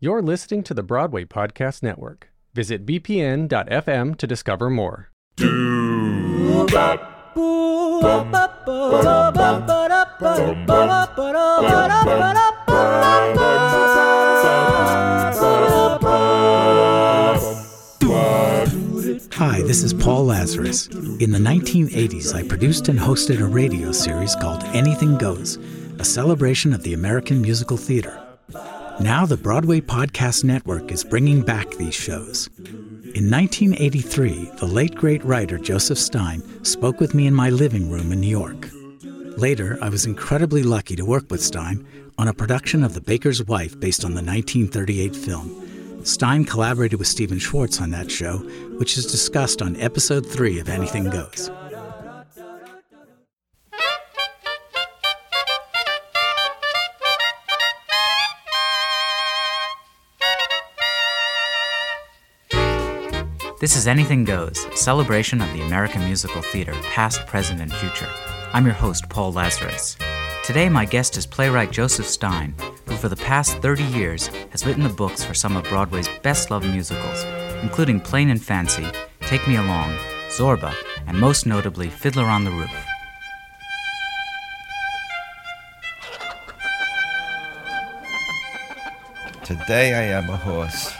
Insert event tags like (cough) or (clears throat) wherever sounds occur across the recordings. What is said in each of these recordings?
You're listening to the Broadway Podcast Network. Visit bpn.fm to discover more. Hi, this is Paul Lazarus. In the 1980s, I produced and hosted a radio series called Anything Goes, a celebration of the American musical theater. Now, the Broadway Podcast Network is bringing back these shows. In 1983, the late great writer Joseph Stein spoke with me in my living room in New York. Later, I was incredibly lucky to work with Stein on a production of The Baker's Wife based on the 1938 film. Stein collaborated with Stephen Schwartz on that show, which is discussed on episode 3 of Anything Goes. This is Anything Goes, a celebration of the American musical theater, past, present, and future. I'm your host, Paul Lazarus. Today, my guest is playwright Joseph Stein, who for the past 30 years has written the books for some of Broadway's best loved musicals, including Plain and Fancy, Take Me Along, Zorba, and most notably Fiddler on the Roof. Today I am a horse.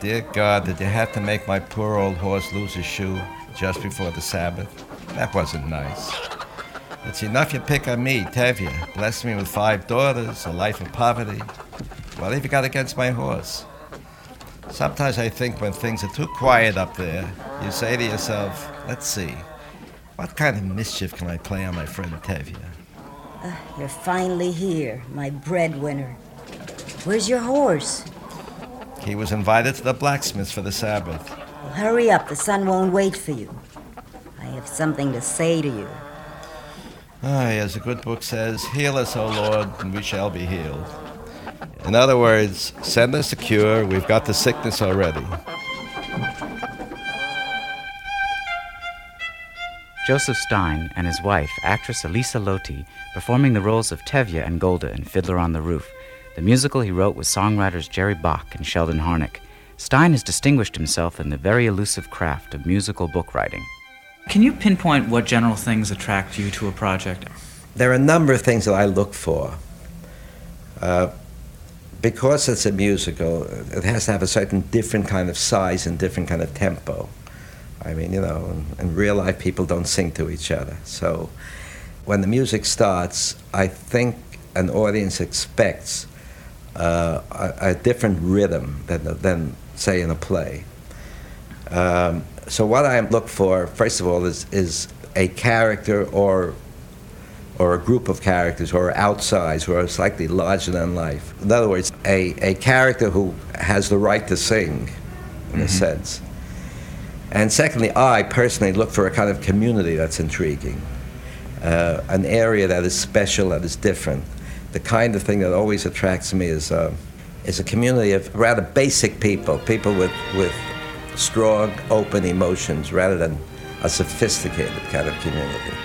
Dear God, did you have to make my poor old horse lose his shoe just before the Sabbath? That wasn't nice. It's enough you pick on me, Tevye. Blessed me with five daughters, a life of poverty. What have you got against my horse? Sometimes I think when things are too quiet up there, you say to yourself, let's see, what kind of mischief can I play on my friend Tevye? Uh, you're finally here, my breadwinner. Where's your horse? He was invited to the blacksmith's for the Sabbath. Well, hurry up, the sun won't wait for you. I have something to say to you. Aye, as the good book says, heal us, O Lord, and we shall be healed. In other words, send us a cure. We've got the sickness already. Joseph Stein and his wife, actress Elisa Loti, performing the roles of Tevye and Golde in Fiddler on the Roof, the musical he wrote with songwriters Jerry Bock and Sheldon Harnick. Stein has distinguished himself in the very elusive craft of musical book writing. Can you pinpoint what general things attract you to a project? There are a number of things that I look for. Uh, because it's a musical, it has to have a certain different kind of size and different kind of tempo. I mean, you know, in, in real life, people don't sing to each other. So when the music starts, I think an audience expects uh, a, a, different rhythm than, than, say, in a play. Um, so what I look for, first of all, is, is a character or or a group of characters who are outsized, who are slightly larger than life. In other words, a, a character who has the right to sing, in mm-hmm. a sense. And secondly, I personally look for a kind of community that's intriguing, uh, an area that is special, that is different. The kind of thing that always attracts me is, uh, is a community of rather basic people, people with, with strong, open emotions rather than a sophisticated kind of community.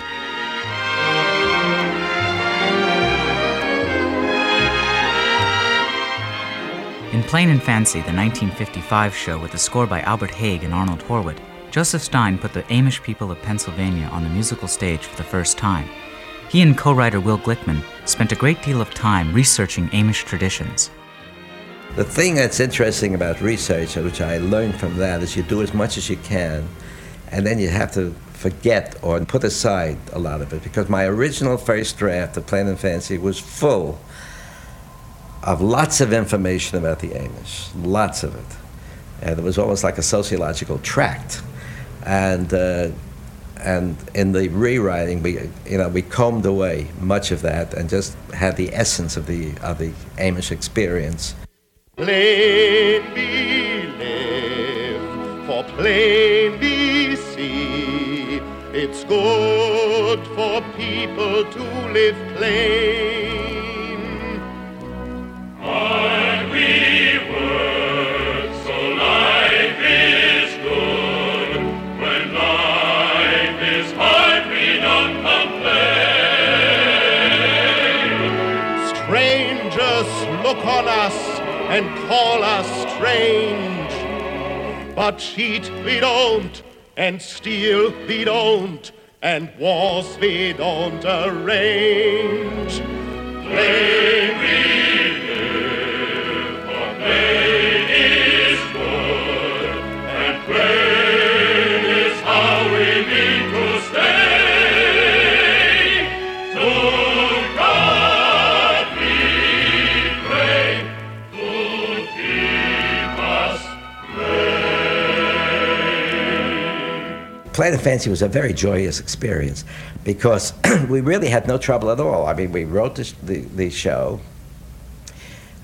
In Plain and Fancy, the 1955 show with a score by Albert Hague and Arnold Horwitt, Joseph Stein put the Amish people of Pennsylvania on the musical stage for the first time. He and co writer Will Glickman spent a great deal of time researching Amish traditions. The thing that's interesting about research, which I learned from that, is you do as much as you can, and then you have to forget or put aside a lot of it. Because my original first draft of Plain and Fancy was full of lots of information about the Amish, lots of it. And it was almost like a sociological tract. And, uh, and in the rewriting, we, you know, we combed away much of that and just had the essence of the, of the Amish experience. Plain be live, for plain be see. It's good for people to live plain. Complain. Look on us and call us strange. But cheat we don't, and steal we don't, and wars we don't arrange. Play we Plain and Fancy was a very joyous experience because (clears throat) we really had no trouble at all. I mean, we wrote the, the, the show.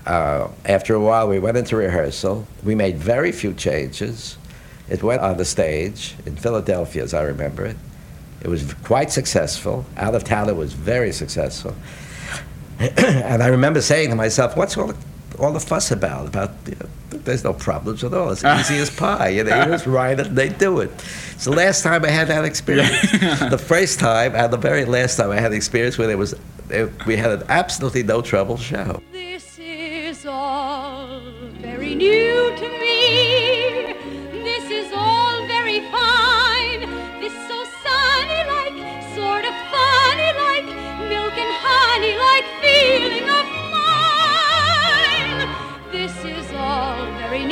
Uh, after a while, we went into rehearsal. We made very few changes. It went on the stage in Philadelphia, as I remember it. It was quite successful. Out of town, it was very successful. (clears throat) and I remember saying to myself, "What's all the, all the fuss about? About you know, there's no problems at all. It's (laughs) easy as pie. You know, you just write it and they do it." It's the last time I had that experience. the first time and the very last time I had the experience where there was there, we had an absolutely no trouble show. This is all very new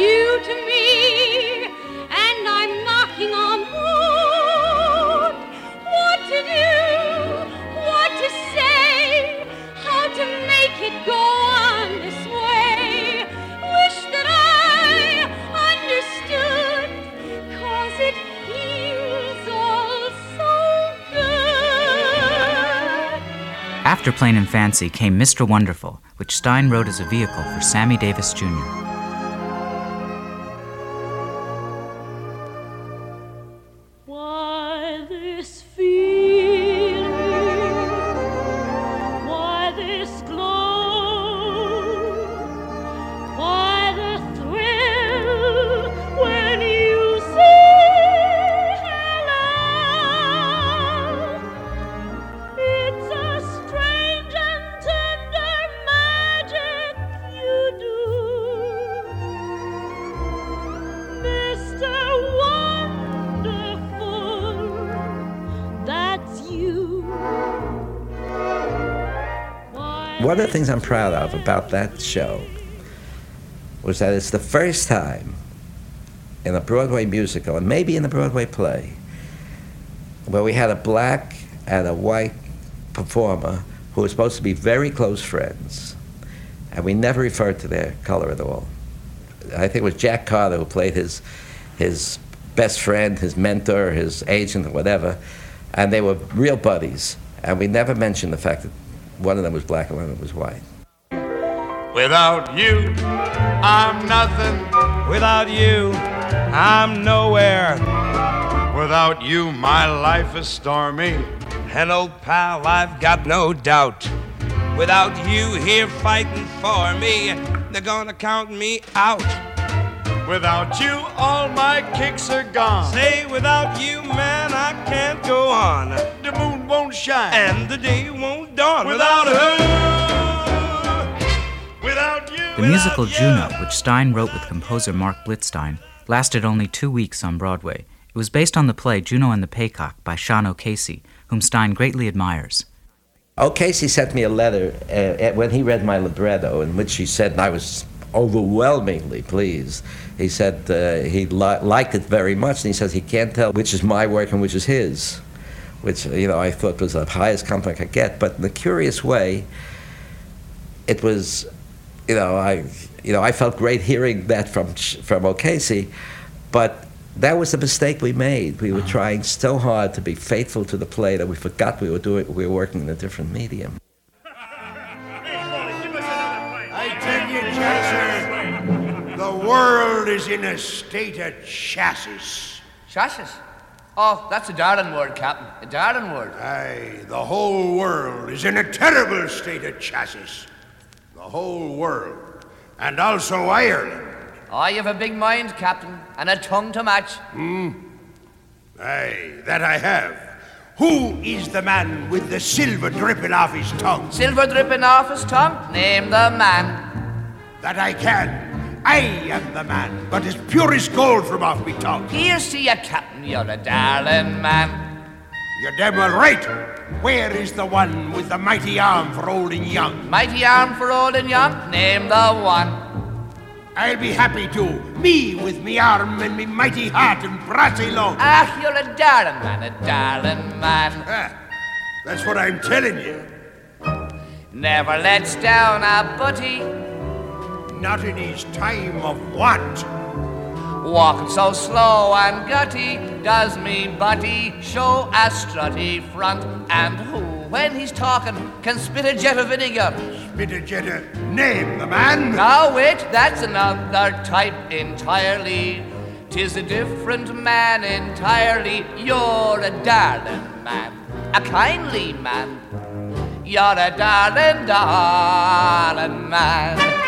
new to me. And I'm knocking on wood. What to do? What to say? How to make it go on this way? Wish that I understood, cause it feels all so good. After Plain and Fancy came Mr. Wonderful, which Stein wrote as a vehicle for Sammy Davis Jr. things I'm proud of about that show was that it's the first time in a Broadway musical, and maybe in a Broadway play, where we had a black and a white performer who were supposed to be very close friends, and we never referred to their color at all. I think it was Jack Carter who played his his best friend, his mentor, his agent, or whatever, and they were real buddies. And we never mentioned the fact that one of them was black and one of them was white. Without you, I'm nothing. Without you, I'm nowhere. Without you, my life is stormy. Old pal, I've got no doubt. Without you here fighting for me, they're gonna count me out. Without you, all my kicks are gone. Say, without you, man, I can't go on. The moon won't shine, and the day won't dawn without her. Without you. The musical Juno, which Stein wrote with composer Marc Blitzstein, lasted only two weeks on Broadway. It was based on the play Juno and the Paycock by Sean O'Casey, whom Stein greatly admires. O'Casey sent me a letter uh, uh, when he read my libretto, in which he said, and I was overwhelmingly pleased. He said uh, he li- liked it very much, and he says he can't tell which is my work and which is his, which you know I thought was the highest compliment I could get. But in a curious way, it was, you know, I, you know, I felt great hearing that from from O'Casey, but that was a mistake we made. We were trying so hard to be faithful to the play that we forgot we were doing we were working in a different medium. Is in a state of chassis. Chassis? Oh, that's a Darwin word, Captain. A Darwin word. Aye, the whole world is in a terrible state of chassis. The whole world. And also Ireland. Oh, you have a big mind, Captain, and a tongue to match. Hmm? Aye, that I have. Who is the man with the silver dripping off his tongue? Silver dripping off his tongue? Name the man. That I can. I am the man, but as pure as gold from off me tongue. Here's to you, Captain, you're a darling man. You're damn well right. Where is the one with the mighty arm for old and young? Mighty arm for old and young, name the one. I'll be happy to. Me with me arm and me mighty heart and brassy lung. Ah, you're a darling man, a darling man. Ah, that's what I'm telling you. Never lets down a butty. Not in his time of want. Walking so slow and gutty does me butty show a strutty front. And who, when he's talking, can spit a jet of vinegar? Spit a jet of name the man. Now wait, that's another type entirely. Tis a different man entirely. You're a darling man, a kindly man. You're a darling, darling man.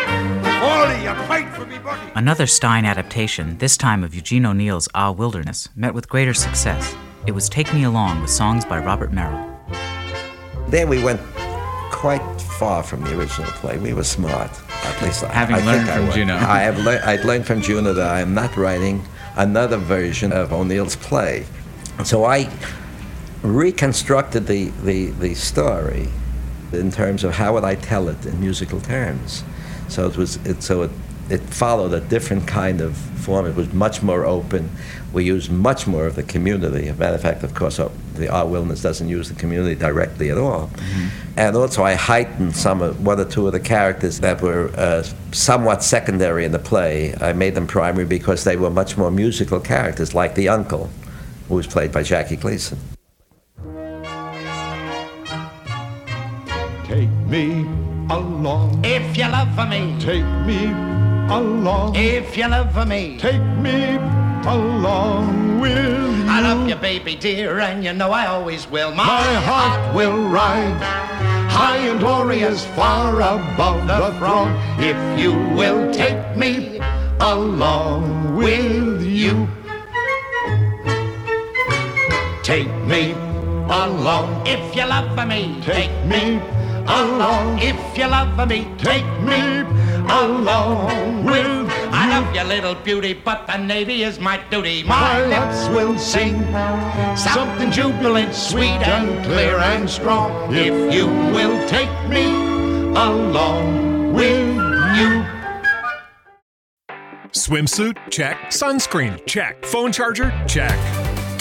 Another Stein adaptation, this time of Eugene O'Neill's Ah Wilderness, met with greater success. It was Take Me Along with songs by Robert Merrill. There we went quite far from the original play. We were smart. At least I, Having I learned think I from was. Juno. I have lear- I'd learned from Juno that I am not writing another version of O'Neill's play. So I reconstructed the, the, the story in terms of how would I tell it in musical terms. So it was it, so it, it followed a different kind of form. It was much more open. We used much more of the community. As a matter of fact, of course, uh, the Our Wilderness doesn't use the community directly at all. And also, I heightened some of one or two of the characters that were uh, somewhat secondary in the play. I made them primary because they were much more musical characters, like the uncle, who was played by Jackie Gleason. Take me along. If you love me, Take me along. if you love me, Take me along with you. I love you, baby dear, and you know I always will. My heart will ride high and glorious, far above the throng. if you will take me along with you. Take me along. If you love me, Take me along. If you love me, Take me along with you. I love you, little beauty, but the Navy is my duty. My lips will sing something jubilant, sweet and clear and strong. If you will take me along with you. Swimsuit? Check. Sunscreen? Check. Phone charger? Check.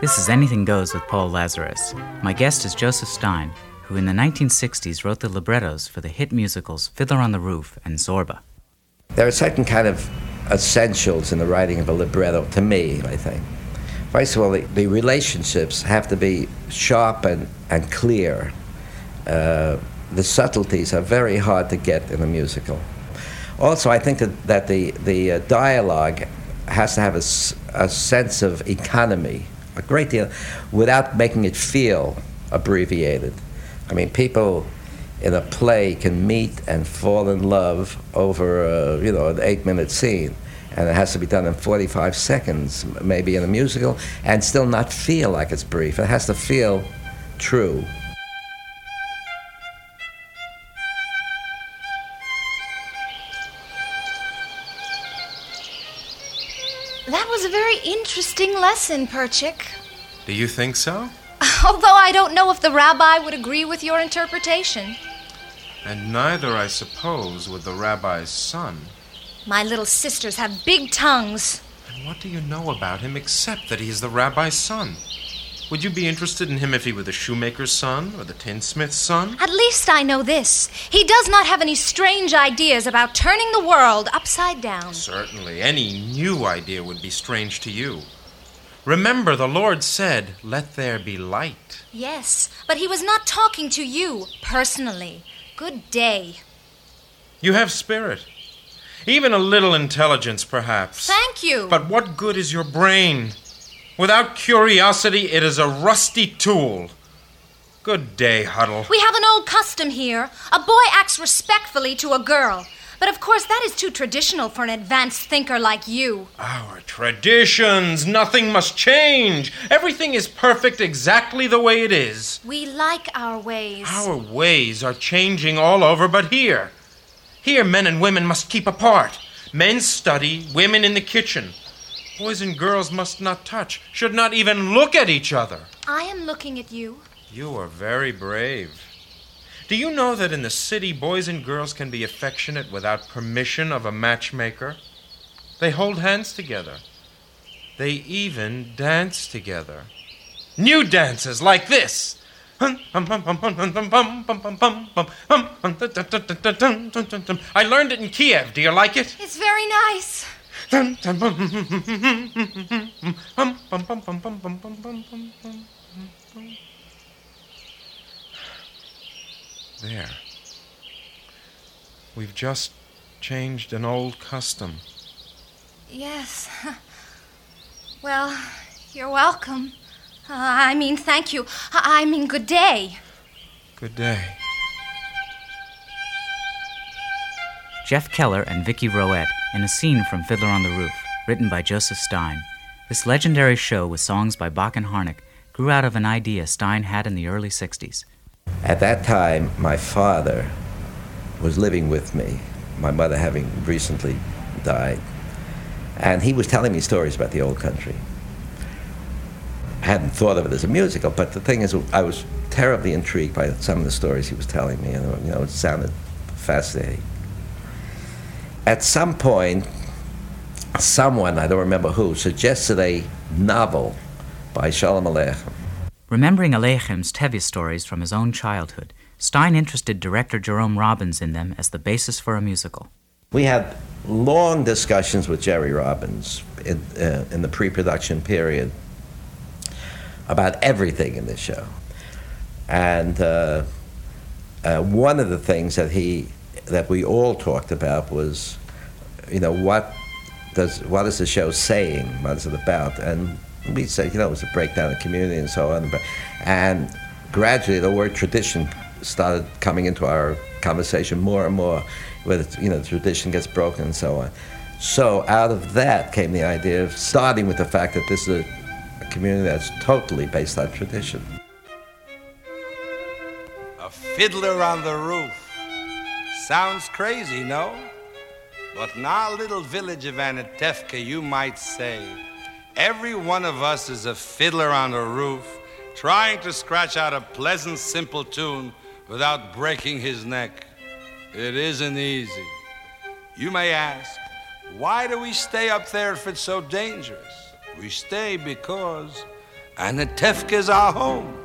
This is Anything Goes with Paul Lazarus. My guest is Joseph Stein, who in the 1960s wrote the librettos for the hit musicals Fiddler on the Roof and Zorba. There are certain kind of essentials in the writing of a libretto, to me, I think. First of all, the, the relationships have to be sharp and, and clear. Uh, the subtleties are very hard to get in a musical. Also, I think that, that the, the uh, dialogue has to have a sense of economy, a great deal, without making it feel abbreviated. I mean, people in a play can meet and fall in love over, uh, you know, an eight-minute scene, and it has to be done in 45 seconds, maybe in a musical, and still not feel like it's brief. It has to feel true. Lesson, Perchik. Do you think so? (laughs) Although I don't know if the rabbi would agree with your interpretation. And neither, I suppose, would the rabbi's son. My little sisters have big tongues. And what do you know about him except that he is the rabbi's son? Would you be interested in him if he were the shoemaker's son or the tinsmith's son? At least I know this. He does not have any strange ideas about turning the world upside down. Certainly, any new idea would be strange to you. Remember, the Lord said, Let there be light. Yes, but he was not talking to you personally. Good day. You have spirit. Even a little intelligence, perhaps. Thank you. But what good is your brain? Without curiosity, it is a rusty tool. Good day, Hodel. We have an old custom here. A boy acts respectfully to a girl. But of course, that is too traditional for an advanced thinker like you. Our traditions. Nothing must change. Everything is perfect exactly the way it is. We like our ways. Our ways are changing all over but here. Here, men and women must keep apart. Men study, women in the kitchen. Boys and girls must not touch, should not even look at each other. I am looking at you. You are very brave. Do you know that in the city, boys and girls can be affectionate without permission of a matchmaker? They hold hands together. They even dance together. New dances like this. I learned it in Kiev. Do you like it? It's very nice. There. We've just changed an old custom. Yes. (laughs) Well, you're welcome. Uh, I mean, thank you. I I mean, good day. Good day. Jeff Keller and Vicki Roette in a scene from Fiddler on the Roof, written by Joseph Stein. This legendary show with songs by Bock and Harnick grew out of an idea Stein had in the early 60s. At that time, my father was living with me, my mother having recently died. And he was telling me stories about the old country. I hadn't thought of it as a musical, but the thing is, I was terribly intrigued by some of the stories he was telling me, and you know, it sounded fascinating. At some point, someone, I don't remember who, suggested a novel by Shalom Aleichem. Remembering Aleichem's Tevye stories from his own childhood, Stein interested director Jerome Robbins in them as the basis for a musical. We had long discussions with Jerry Robbins in, uh, in the pre production period about everything in this show. And uh, uh, one of the things that he that we all talked about was, you know, what does what is the show saying? What is it about? And we said, you know, it was a breakdown of community and so on. And gradually, the word tradition started coming into our conversation more and more, where you know, the tradition gets broken and so on. So out of that came the idea of starting with the fact that this is a, a community that's totally based on tradition. A fiddler on the roof. Sounds crazy, no? But in our little village of Anatevka, you might say, every one of us is a fiddler on the roof, trying to scratch out a pleasant, simple tune without breaking his neck. It isn't easy. You may ask, why do we stay up there if it's so dangerous? We stay because Anatevka is our home.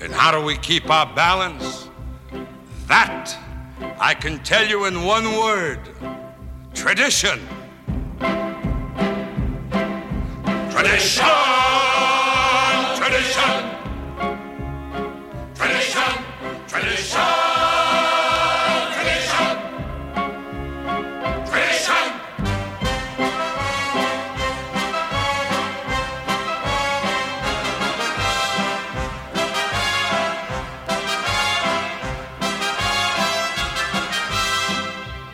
And how do we keep our balance? That I can tell you in one word tradition. Tradition! Tradition! Tradition! Tradition! Tradition! Tradition!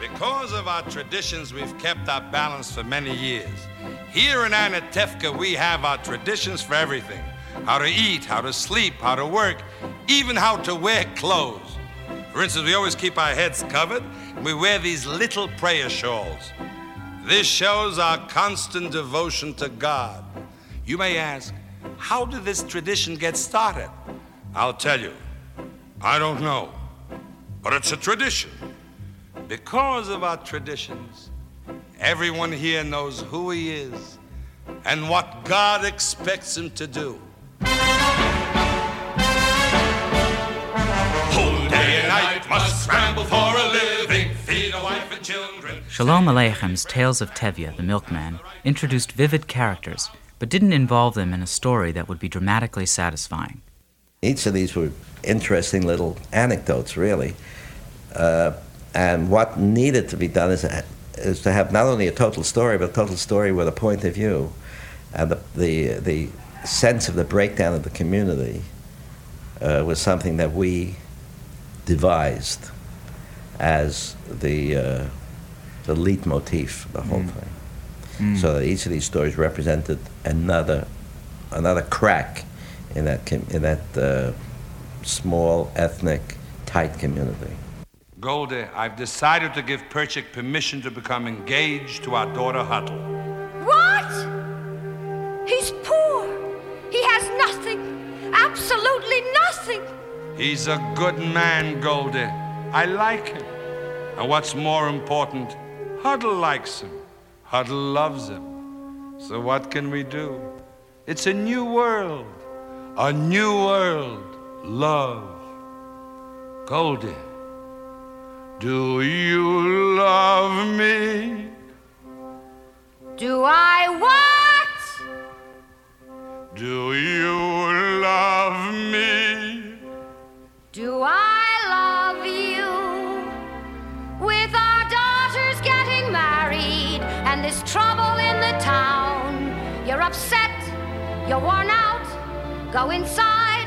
Because of our traditions, we've kept our balance for many years. Here in Anatevka, we have our traditions for everything how to eat, how to sleep, how to work, even how to wear clothes. For instance, we always keep our heads covered and we wear these little prayer shawls. This shows our constant devotion to God. You may ask, how did this tradition get started? I'll tell you. I don't know. But it's a tradition. Because of our traditions, everyone here knows who he is and what God expects him to do. Whole day and night must scramble for a living, feed a wife and children. Shalom Aleichem's Tales of Tevye, the milkman, introduced vivid characters, but didn't involve them in a story that would be dramatically satisfying. Each of these were interesting little anecdotes, really. Uh, and what needed to be done is, is to have not only a total story, but a total story with a point of view. And the, the, the sense of the breakdown of the community uh, was something that we devised as the, uh, the leitmotif of the whole Mm. thing. Mm. So that each of these stories represented another, another crack in that, com- in that uh, small, ethnic, tight community. Golde, I've decided to give Perchik permission to become engaged to our daughter Hodel. What? He's poor. He has nothing. Absolutely nothing. He's a good man, Golde. I like him. And what's more important, Hodel likes him. Hodel loves him. So what can we do? It's a new world. A new world. Love. Golde, do you love me? Do I what? Do you love me? Do I love you? With our daughters getting married and this trouble in the town, you're upset, you're worn out. Go inside,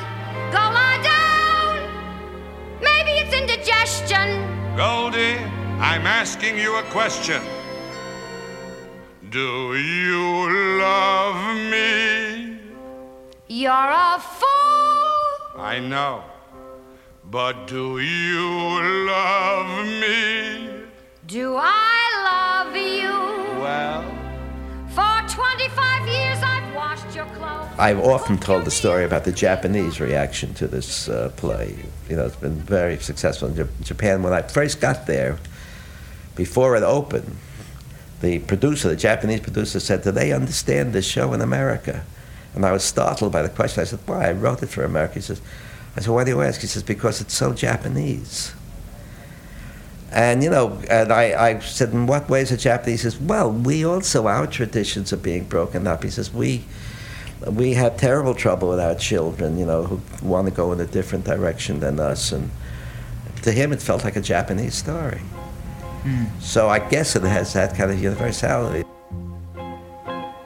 go lie down. Maybe it's indigestion. Golde, I'm asking you a question. Do you love me? You're a fool. I know. But do you love me? Do I love you? Well, For 25 years I've often told the story about the Japanese reaction to this uh, play. You know, it's been very successful in Jap- Japan. When I first got there, before it opened, the producer, the Japanese producer, said, Do they understand this show in America? And I was startled by the question. I said, Why? I wrote it for America. He says, I said, Why do you ask? He says, Because it's so Japanese. And, you know, and I, I said, In what ways are Japanese? He says, Well, we also, our traditions are being broken up. He says, We. We have terrible trouble with our children, you know, who want to go in a different direction than us. And to him, it felt like a Japanese story. Hmm. So I guess it has that kind of universality.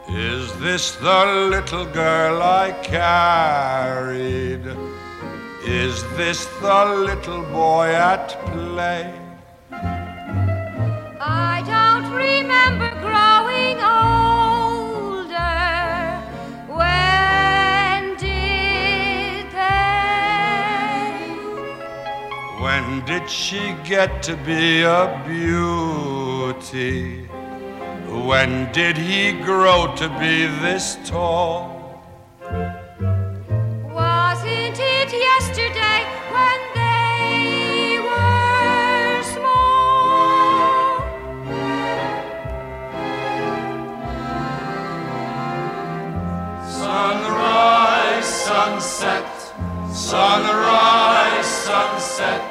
Is this the little girl I carried? Is this the little boy at play? I don't remember When did she get to be a beauty? When did he grow to be this tall? Wasn't it yesterday when they were small? Sunrise, sunset, sunrise, sunset,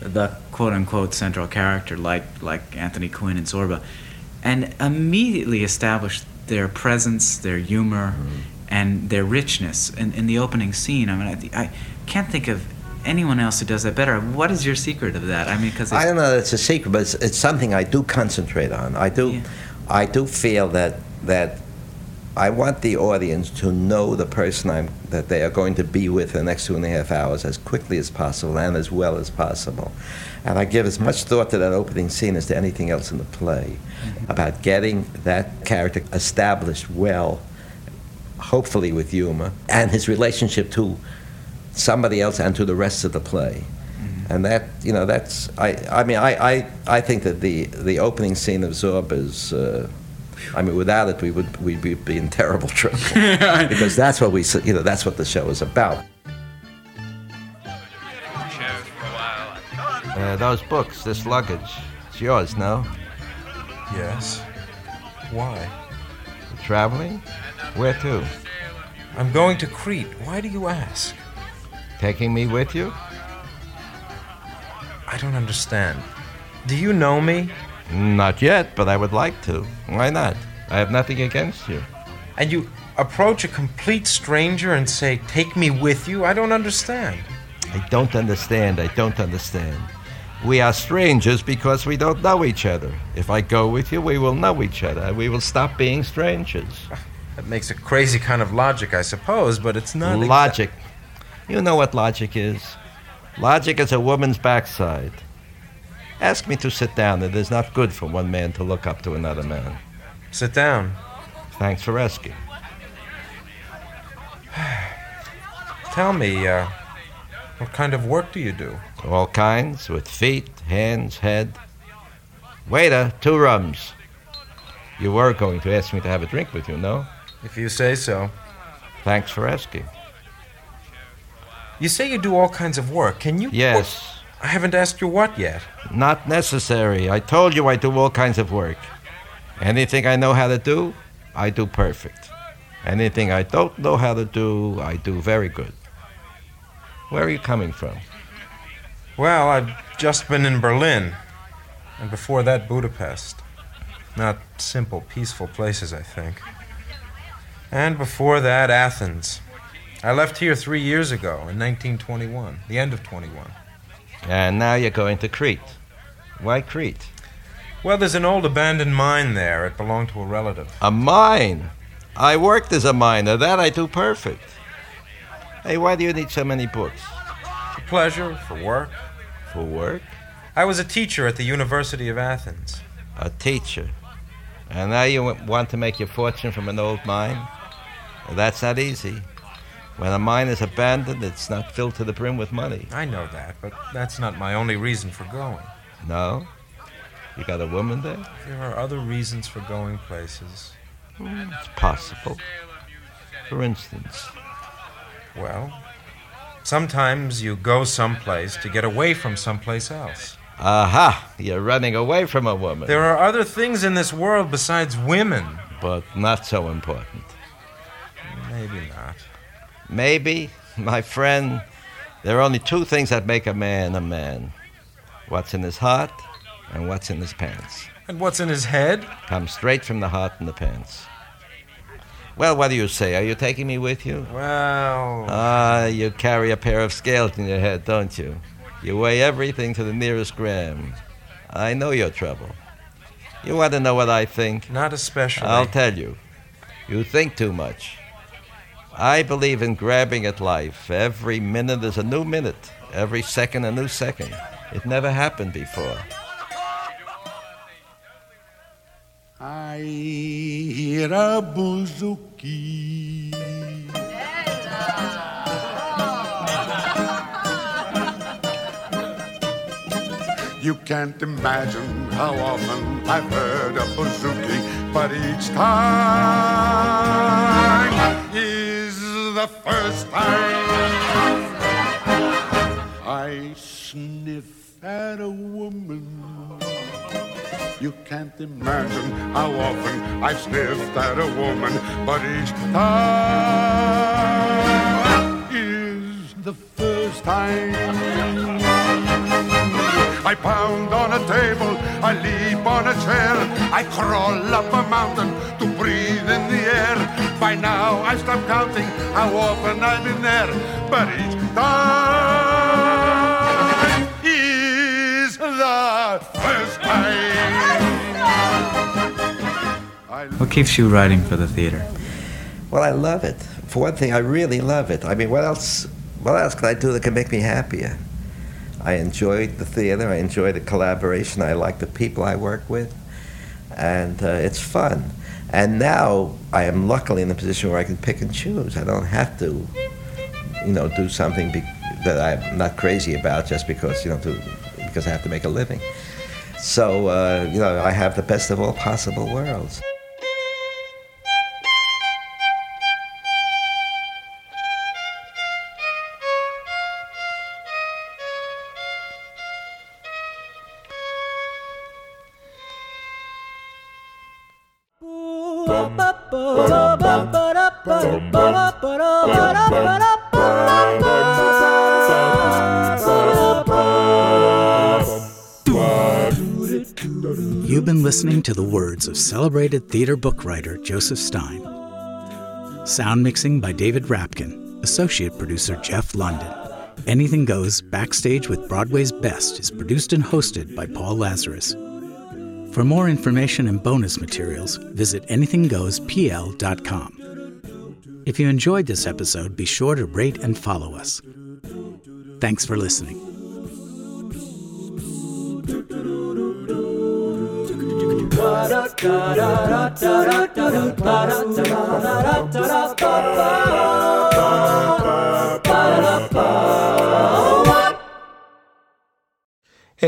the quote unquote central character like like Anthony Quinn and Zorba and immediately establish their presence, their humor, mm-hmm. and their richness in, in the opening scene. I mean, I, I can't think of anyone else who does that better. What is your secret of that? I mean, because I don't know that it's a secret, but it's, it's something I do concentrate on. I do, I do feel that that I want the audience to know the person I'm, that they are going to be with in the next two and a half hours as quickly as possible and as well as possible. And I give as much thought to that opening scene as to anything else in the play about getting that character established well, hopefully with humor, and his relationship to somebody else and to the rest of the play. And that, you know, that's, I, I mean, I, I, I think that the, the opening scene of Zorba is, uh, I mean, without it, we would we'd be in terrible trouble (laughs) because that's what we you know that's what the show is about. Uh, those books, this luggage, it's yours, no? Yes. Why? You're traveling? Where to? I'm going to Crete. Why do you ask? Taking me with you? I don't understand. Do you know me? Not yet, but I would like to. Why not? I have nothing against you. And you approach a complete stranger and say, Take me with you? I don't understand. I don't understand. I don't understand. We are strangers because we don't know each other. If I go with you, we will know each other. We will stop being strangers. Ah, that makes a crazy kind of logic, I suppose, but it's not. Logic. Exa- you know what logic is. Logic is a woman's backside. Ask me to sit down. It is not good for one man to look up to another man. Sit down. Thanks for asking. (sighs) Tell me, uh, what kind of work do you do? All kinds, with feet, hands, head. Waiter, two rums. You were going to ask me to have a drink with you, no? If you say so. Thanks for asking. You say you do all kinds of work. Can you. Yes. I haven't asked you what yet. Not necessary. I told you I do all kinds of work. Anything I know how to do, I do perfect. Anything I don't know how to do, I do very good. Where are you coming from? Well, I've just been in Berlin, and before that, Budapest. Not simple, peaceful places, I think. And before that, Athens. I left here three years ago, in 1921, the end of 21. And now you're going to Crete. Why Crete? Well, there's an old abandoned mine there. It belonged to a relative. A mine? I worked as a miner. That I do perfect. Hey, why do you need so many books? For pleasure, for work. For work? I was a teacher at the University of Athens. A teacher? And now you want to make your fortune from an old mine? That's not easy. When a mine is abandoned, it's not filled to the brim with money. I know that, but that's not my only reason for going. No? You got a woman there? There are other reasons for going places. Mm, it's possible. For instance. Well, sometimes you go someplace to get away from someplace else. Aha! You're running away from a woman. There are other things in this world besides women. But not so important. Maybe not. Maybe, my friend, there are only two things that make a man a man what's in his heart and what's in his pants. And what's in his head? Comes straight from the heart and the pants. Well, what do you say? Are you taking me with you? Well. Ah, uh, you carry a pair of scales in your head, don't you? You weigh everything to the nearest gram. I know your trouble. You want to know what I think? Not especially. I'll tell you. You think too much. I believe in grabbing at life. Every minute is a new minute, every second a new second. It never happened before. Aira bouzouki. You can't imagine how often I've heard a bouzouki, but each time the first time I sniff at a woman. You can't imagine how often I've sniffed at a woman, but each time is the first time. I pound on a table I leap on a chair. I crawl up a mountain to breathe in the air. By now I stop counting how often I've been there. But each time is the first time. What keeps you writing for the theater? Well, I love it. For one thing, I really love it. I mean, what else? What else can I do that can make me happier? I enjoy the theater. I enjoy the collaboration. I like the people I work with, and uh, it's fun. And now I am luckily in a position where I can pick and choose. I don't have to, you know, do something be- that I'm not crazy about just because you know to, because I have to make a living. So uh, you know, I have the best of all possible worlds. You've been listening to the words of celebrated theater book writer Joseph Stein. Sound mixing by David Rapkin, associate producer Jeff London. Anything Goes Backstage with Broadway's Best is produced and hosted by Paul Lazarus. For more information and bonus materials, visit anythinggoespl.com. If you enjoyed this episode, be sure to rate and follow us. Thanks for listening.